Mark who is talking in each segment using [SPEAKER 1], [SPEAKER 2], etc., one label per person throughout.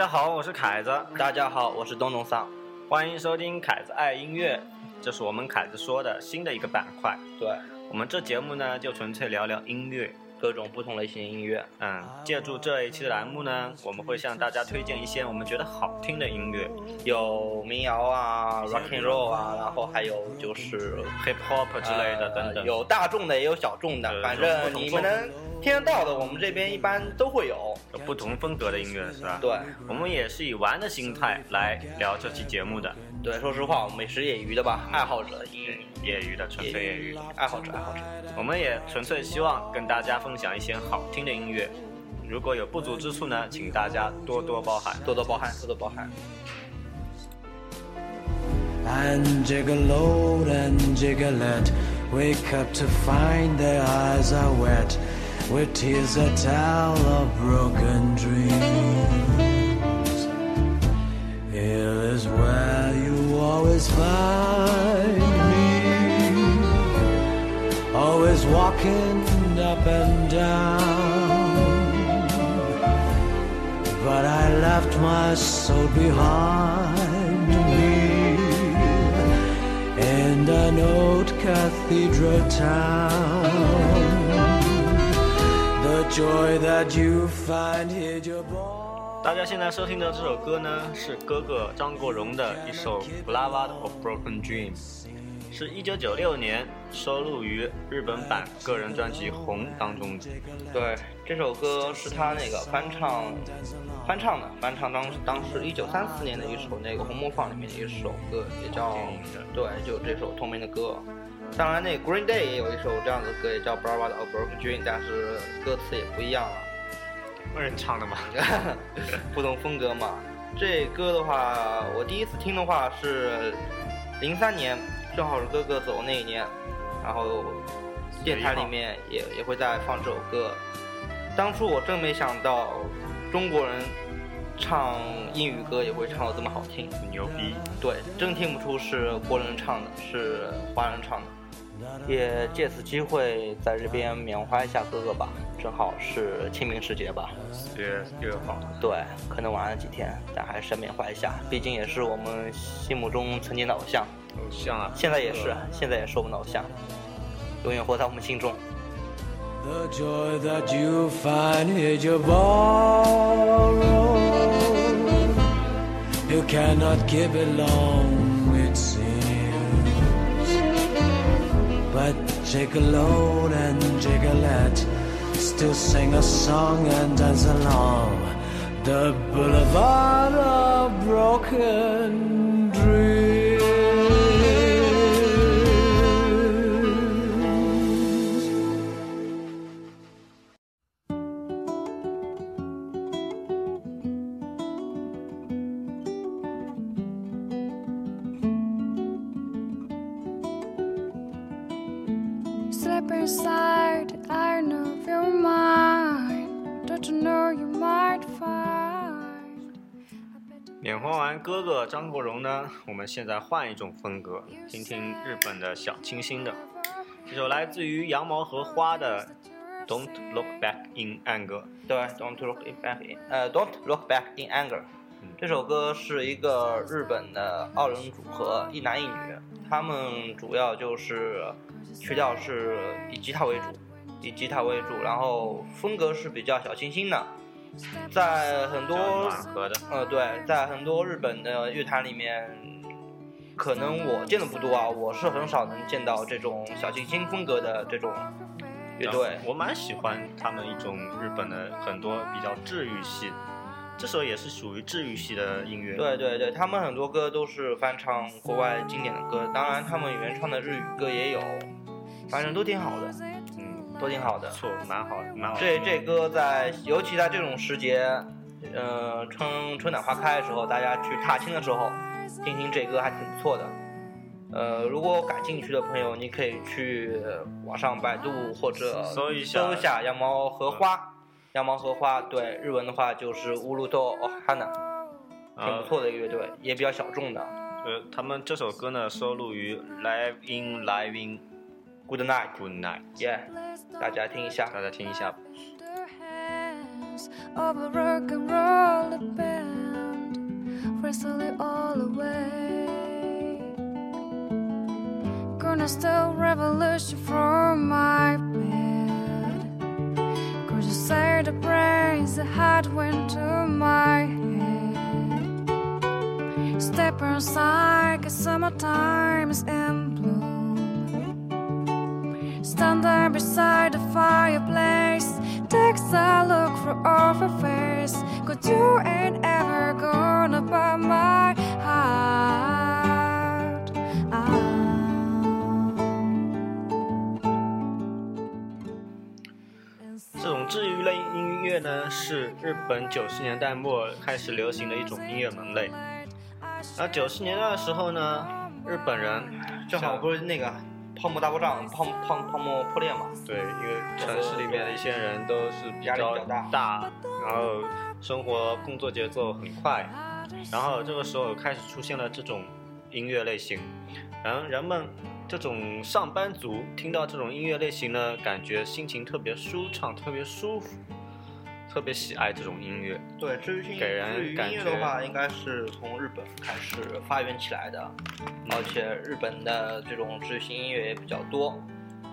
[SPEAKER 1] 家好，我是凯子，
[SPEAKER 2] 大家好，我是东东桑。
[SPEAKER 1] 欢迎收听凯子爱音乐，这是我们凯子说的新的一个板块。
[SPEAKER 2] 对，
[SPEAKER 1] 我们这节目呢，就纯粹聊聊音乐。
[SPEAKER 2] 各种不同类型的音乐，
[SPEAKER 1] 嗯，借助这一期的栏目呢，我们会向大家推荐一些我们觉得好听的音乐，
[SPEAKER 2] 有民谣啊，rock and roll 啊，然后还有就是
[SPEAKER 1] hip hop 之类的等等，
[SPEAKER 2] 有大众的也有小众的，反正你们能听得到的，我们这边一般都会有，
[SPEAKER 1] 有不同风格的音乐是吧？
[SPEAKER 2] 对，
[SPEAKER 1] 我们也是以玩的心态来聊这期节目的。
[SPEAKER 2] 对，说实话，我们是业余的吧，爱好者，
[SPEAKER 1] 业余的，纯粹业余，
[SPEAKER 2] 爱好者，爱好者。
[SPEAKER 1] 我们也纯粹希望跟大家分享一些好听的音乐。如果有不足之处呢，请大家多多包涵，
[SPEAKER 2] 多多包涵，多多包涵。Always find me. Always walking up and down. But i left my soul behind me. In an old cathedral town 大家现在收听的这首歌呢，是哥哥张国荣的一首《Ballad of Broken Dreams》，是一九九六年收录于日本版个人专辑《红》当中的。对，这首歌是他那个翻唱，翻唱的，翻唱当当时一九三四年的一首那个《红磨坊》里面的一首歌，也叫对，就这首同名的歌。当然，那 Green Day 也有一首这样的歌，也叫《Ballad of Broken Dreams》，但是歌词也不一样了。
[SPEAKER 1] 没人唱的嘛，
[SPEAKER 2] 不同风格嘛。这歌的话，我第一次听的话是零三年，正好是哥哥走那一年，然后电台里面也也会在放这首歌。当初我真没想到中国人唱英语歌也会唱的这么好听，
[SPEAKER 1] 牛逼！
[SPEAKER 2] 对，真听不出是国人唱的，是华人唱的。也借此机会在这边缅怀一下哥哥吧，正好是清明时节吧，
[SPEAKER 1] 四月六号。
[SPEAKER 2] 对，可能晚了几天，但还是缅怀一下，毕竟也是我们心目中曾经的偶像。
[SPEAKER 1] 偶像啊！
[SPEAKER 2] 现在也是，现在也是我们的偶像，永远活在我们心中。But Gigolo and Gigolette still sing a song and dance along. The boulevard of broken 我们现在换一种风格，听听日本的小清新的。这首来自于羊毛和花的《Don't Look Back in Anger》。对，《Don't Look Back in》呃，《Don't Look Back in Anger》。这首歌是一个日本的二人组合，一男一女，他们主要就是曲调是以吉他为主，以吉他为主，然后风格是比较小清新的。在很多呃对，在很多日本的乐坛里面，可能我见的不多啊，我是很少能见到这种小清新风格的这种乐队。
[SPEAKER 1] 我蛮喜欢他们一种日本的很多比较治愈系，这首也是属于治愈系的音乐。
[SPEAKER 2] 对对对，他们很多歌都是翻唱国外经典的歌，当然他们原创的日语歌也有，反正都挺好的。嗯都挺好的，
[SPEAKER 1] 错，蛮好，蛮好。
[SPEAKER 2] 这这歌在，尤其在这种时节，嗯，春春暖花开的时候，大家去踏青的时候，听听这歌还挺不错的。呃，如果感兴趣的朋友，你可以去网上百度或者
[SPEAKER 1] 搜一下，
[SPEAKER 2] 搜一下羊毛荷花，羊毛荷花，对，日文的话就是乌鲁多哦哈娜，挺不错的一个乐队，也比较小众的。
[SPEAKER 1] 呃，他们这首歌呢收录于 Live in Live in。
[SPEAKER 2] Good
[SPEAKER 1] night，Good
[SPEAKER 2] Night，Yeah，、大家听一下。
[SPEAKER 1] 大家听一下
[SPEAKER 3] wrestle it all away. Gonna steal revolution from my bed. Gonna say the brains that had went to my head. Step inside, cause summertime is in bloom. Stand there beside the fireplace. Takes a look off her face. Cause you gonna buy my heart. out.
[SPEAKER 1] 这种治愈类音乐呢，是日本九十年代末开始流行的一种音乐门类。而九十年代的时候呢，日本人
[SPEAKER 2] 正好不是那个泡沫大爆炸、泡泡泡沫破裂嘛？
[SPEAKER 1] 对，因为城市里面的一些人都是比较
[SPEAKER 2] 大
[SPEAKER 1] 大，然后生活工作节奏很快，然后这个时候开始出现了这种音乐类型，然后人们这种上班族听到这种音乐类型呢，感觉心情特别舒畅，特别舒服，特别喜爱这种音乐。
[SPEAKER 2] 对，至于音
[SPEAKER 1] 给人感觉
[SPEAKER 2] 音乐的话，应该是从日本开始发源起来的，而且日本的这种治愈系音乐也比较多。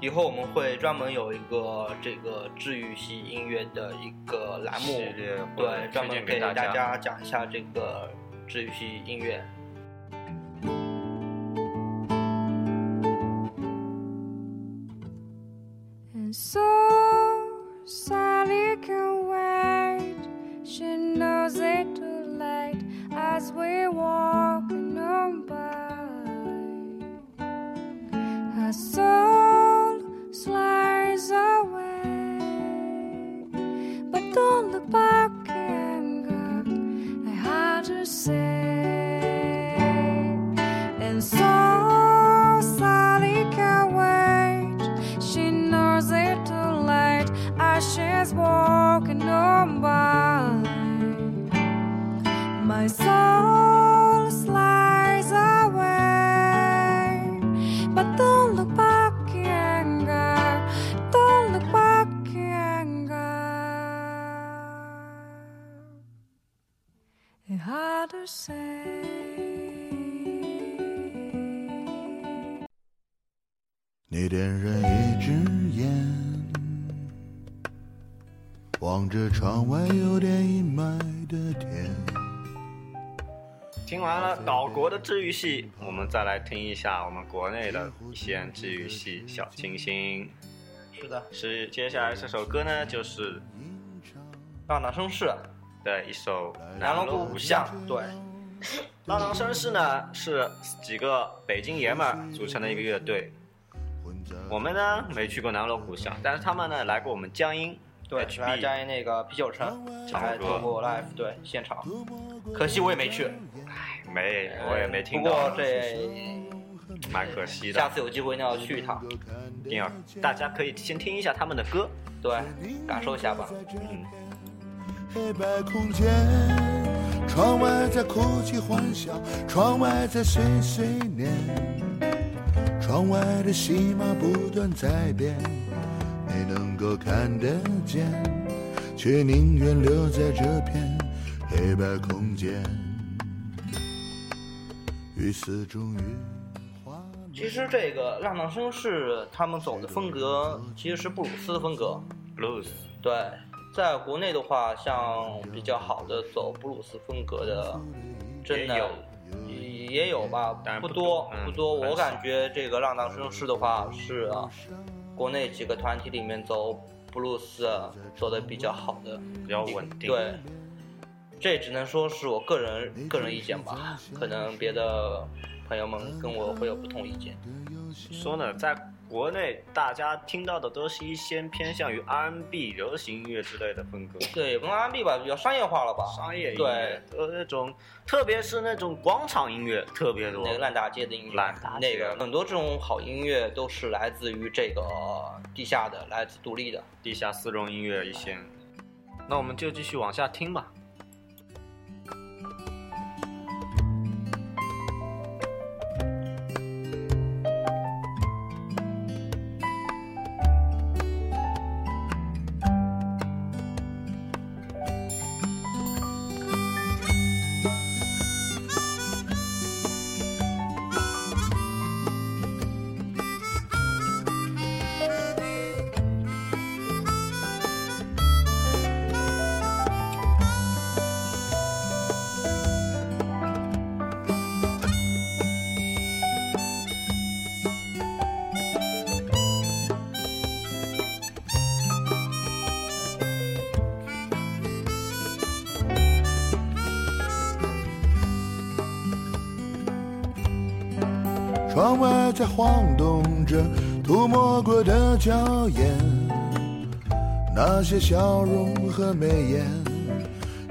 [SPEAKER 2] 以后我们会专门有一个这个治愈系音乐的一个栏目，对，
[SPEAKER 1] 会
[SPEAKER 2] 专门给
[SPEAKER 1] 大
[SPEAKER 2] 家讲一下这个治愈系音乐。
[SPEAKER 3] We walking on by. Her soul slides away, but don't look back in anger. I had to say,
[SPEAKER 4] 你点燃一支烟，望着窗外有点阴霾的天。
[SPEAKER 1] 听完了岛国的治愈系，我们再来听一下我们国内的一些治愈系小清新。
[SPEAKER 2] 是的，
[SPEAKER 1] 是接下来这首歌呢，就是
[SPEAKER 2] 浪荡绅士，
[SPEAKER 1] 的一首《
[SPEAKER 2] 南锣
[SPEAKER 1] 锣
[SPEAKER 2] 鼓巷，对，
[SPEAKER 1] 浪荡绅士呢是几个北京爷们儿组成的一个乐队。我们呢没去过南锣鼓巷，但是他们呢来过我们江阴
[SPEAKER 2] 对，来
[SPEAKER 1] HB
[SPEAKER 2] 嘉义那个啤酒城
[SPEAKER 1] 唱过
[SPEAKER 2] 来做过 live，对，现场，可惜我也没去，唉
[SPEAKER 1] 没，我也没听
[SPEAKER 2] 不过
[SPEAKER 1] 到，
[SPEAKER 2] 这
[SPEAKER 1] 蛮可惜的。
[SPEAKER 2] 下次有机会一定要去一趟，
[SPEAKER 1] 一定要，大家可以先听一下他们的歌。
[SPEAKER 2] 对，感受一下吧。
[SPEAKER 1] 嗯，
[SPEAKER 4] 黑白空间，窗外在哭泣欢笑，窗外在碎碎念，窗外的戏码不断在变，没能够看得见，却宁愿留在这片黑白空间。雨丝终于化
[SPEAKER 2] 其实这个浪荡绅士他们走的风格其实是布鲁斯风格
[SPEAKER 1] ，blues，
[SPEAKER 2] 对，在国内的话，像比较好的走布鲁斯风格的，真的也也有吧
[SPEAKER 1] 当然，不
[SPEAKER 2] 不多不多。我感觉这个浪荡绅士的话是啊，国内几个团体里面走布鲁斯啊走的比较好的，
[SPEAKER 1] 比较稳定。
[SPEAKER 2] 对，这只能说是我个人个人意见吧，可能别的朋友们跟我会有不同意见。
[SPEAKER 1] 说呢，在国内大家听到的都是一些偏向于 R&B、流行音乐之类的风格，
[SPEAKER 2] 对，也不能 R&B 吧，比较商业化了吧？
[SPEAKER 1] 商业音乐，呃，那种，特别是那种广场音乐特别多
[SPEAKER 2] 那。个烂大街的音乐，
[SPEAKER 1] 烂大街
[SPEAKER 2] 那个很多这种好音乐都是来自于这个地下的，来自独立的。
[SPEAKER 1] 地下丝绒音乐一些。那我们就继续往下听吧。
[SPEAKER 4] 窗外在晃动着涂抹过的娇艳，那些笑容和眉眼，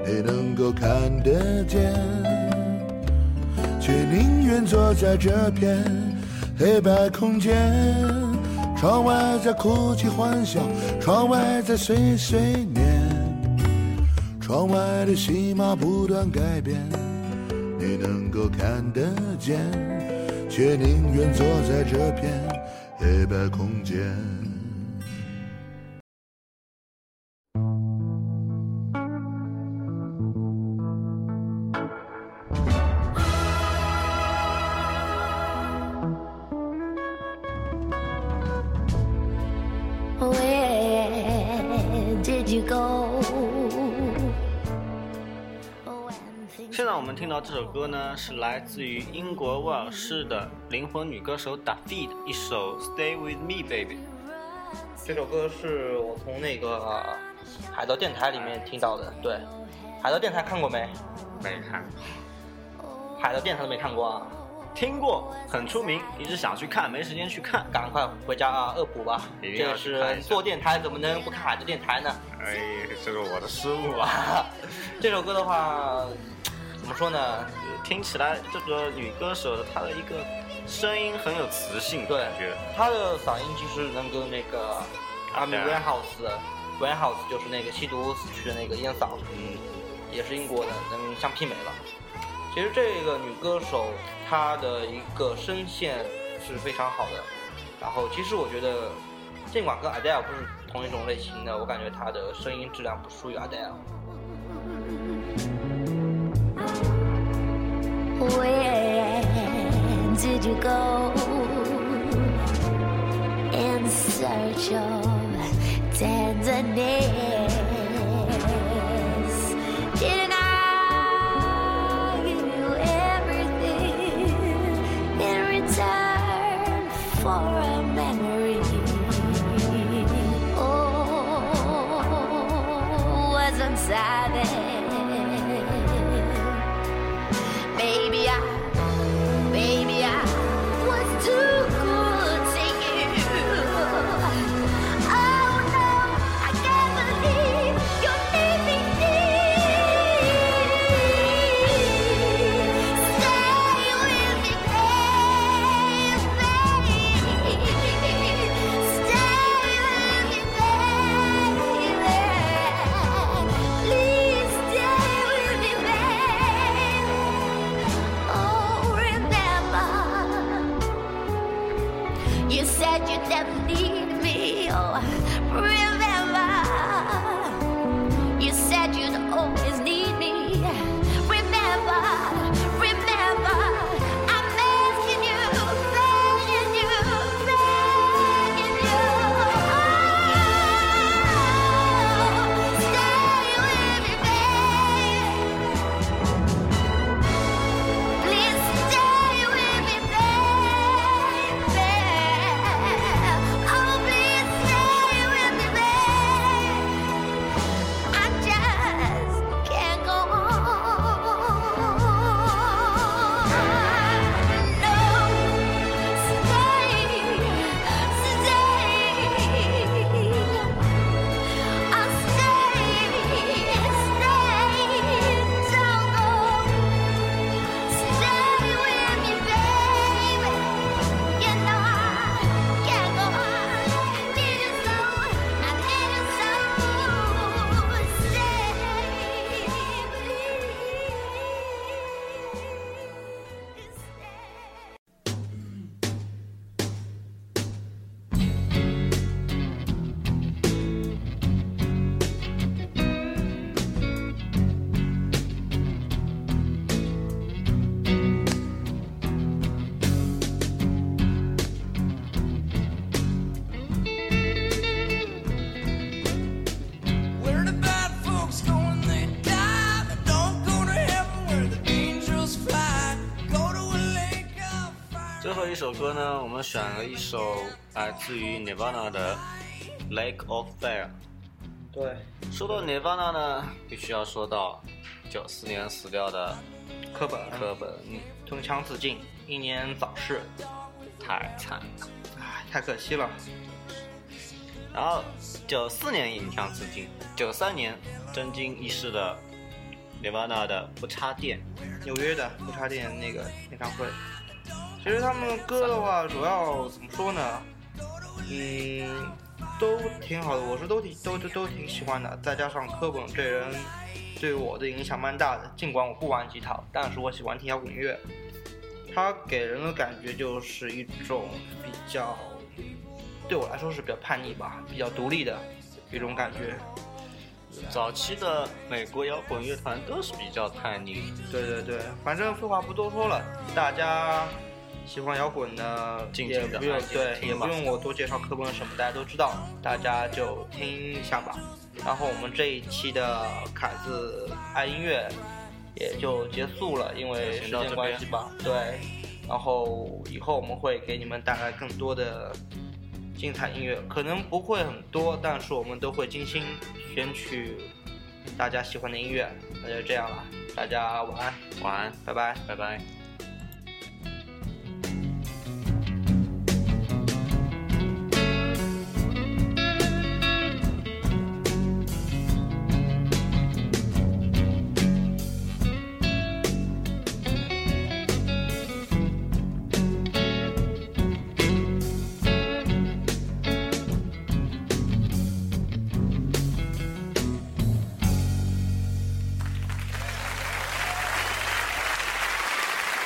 [SPEAKER 4] 你能够看得见，却宁愿坐在这片黑白空间。窗外在哭泣欢笑，窗外在碎碎念，窗外的戏码不断改变，你能够看得见，却宁愿坐在这片黑白空间。
[SPEAKER 1] 这首歌呢，是来自于英国威尔士的灵魂女歌手 David 一首《Stay with Me, Baby》。
[SPEAKER 2] 这首歌是我从那个海盗电台里面听到的。对，海盗电台看过没？
[SPEAKER 1] 没看，
[SPEAKER 2] 海盗电台都没看过啊？
[SPEAKER 1] 听过，很出名，一直想去看，没时间去看。
[SPEAKER 2] 赶快回家啊，恶补吧。这个是做电台怎么能不看海盗电台呢？
[SPEAKER 1] 哎，这个我的失误啊！
[SPEAKER 2] 这首歌的话，怎么说呢？
[SPEAKER 1] 听起来这个女歌手的她的一个声音很有磁性，
[SPEAKER 2] 对
[SPEAKER 1] 感觉。
[SPEAKER 2] 她的嗓音其实能跟那个阿米
[SPEAKER 1] 对啊
[SPEAKER 2] Winehouse Winehouse 就是那个吸毒死去的那个烟嗓，
[SPEAKER 1] 嗯，
[SPEAKER 2] 也是英国的，能相媲美了。其实这个女歌手她的一个声线是非常好的，然后其实我觉得，尽管跟 Adele 不是同一种类型的，我感觉她的声音质量不输于 Adele。
[SPEAKER 5] Where did you go in search of
[SPEAKER 1] 一首歌呢，我们选了一首来自于 Nirvana 的《Lake of Fire》。
[SPEAKER 2] 对，
[SPEAKER 1] 说到 Nirvana 呢，必须要说到九四年死掉的
[SPEAKER 2] 科本
[SPEAKER 1] 科本。嗯
[SPEAKER 2] 吞枪自尽，英年早逝。
[SPEAKER 1] 太惨了。
[SPEAKER 2] 唉，太可惜了。
[SPEAKER 1] 然后九四年引枪自尽，九三年震惊一世的 Nirvana 的不插电，
[SPEAKER 2] 纽约的不插电那个演唱会，其实他们歌的话，主要怎么说呢？嗯，都挺好的，我是都挺都都都挺喜欢的。再加上科本这人对我的影响蛮大的，尽管我不玩吉他，但是我喜欢听摇滚乐。他给人的感觉就是一种比较，对我来说是比较叛逆吧，比较独立的一种感觉。
[SPEAKER 1] 早期的美国摇滚乐团都是比较叛逆，
[SPEAKER 2] 对对对，反正废话不多说了，大家喜欢摇滚的也
[SPEAKER 1] 静静地
[SPEAKER 2] 不用对，也不用我多介绍科本什么，大家都知道，大家就听一下吧。然后我们这一期的凯子爱音乐也就结束了，因为时间关系吧。对，然后以后我们会给你们带来更多的精彩音乐，可能不会很多，但是我们都会精心选取大家喜欢的音乐。那就这样了，大家晚安，
[SPEAKER 1] 晚安，
[SPEAKER 2] 拜拜。
[SPEAKER 1] 拜拜。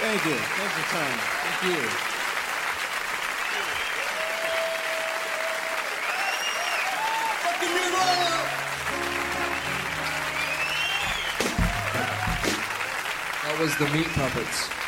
[SPEAKER 4] Thank you. Thanks for time. Thank you.
[SPEAKER 6] That was the Meat Puppets.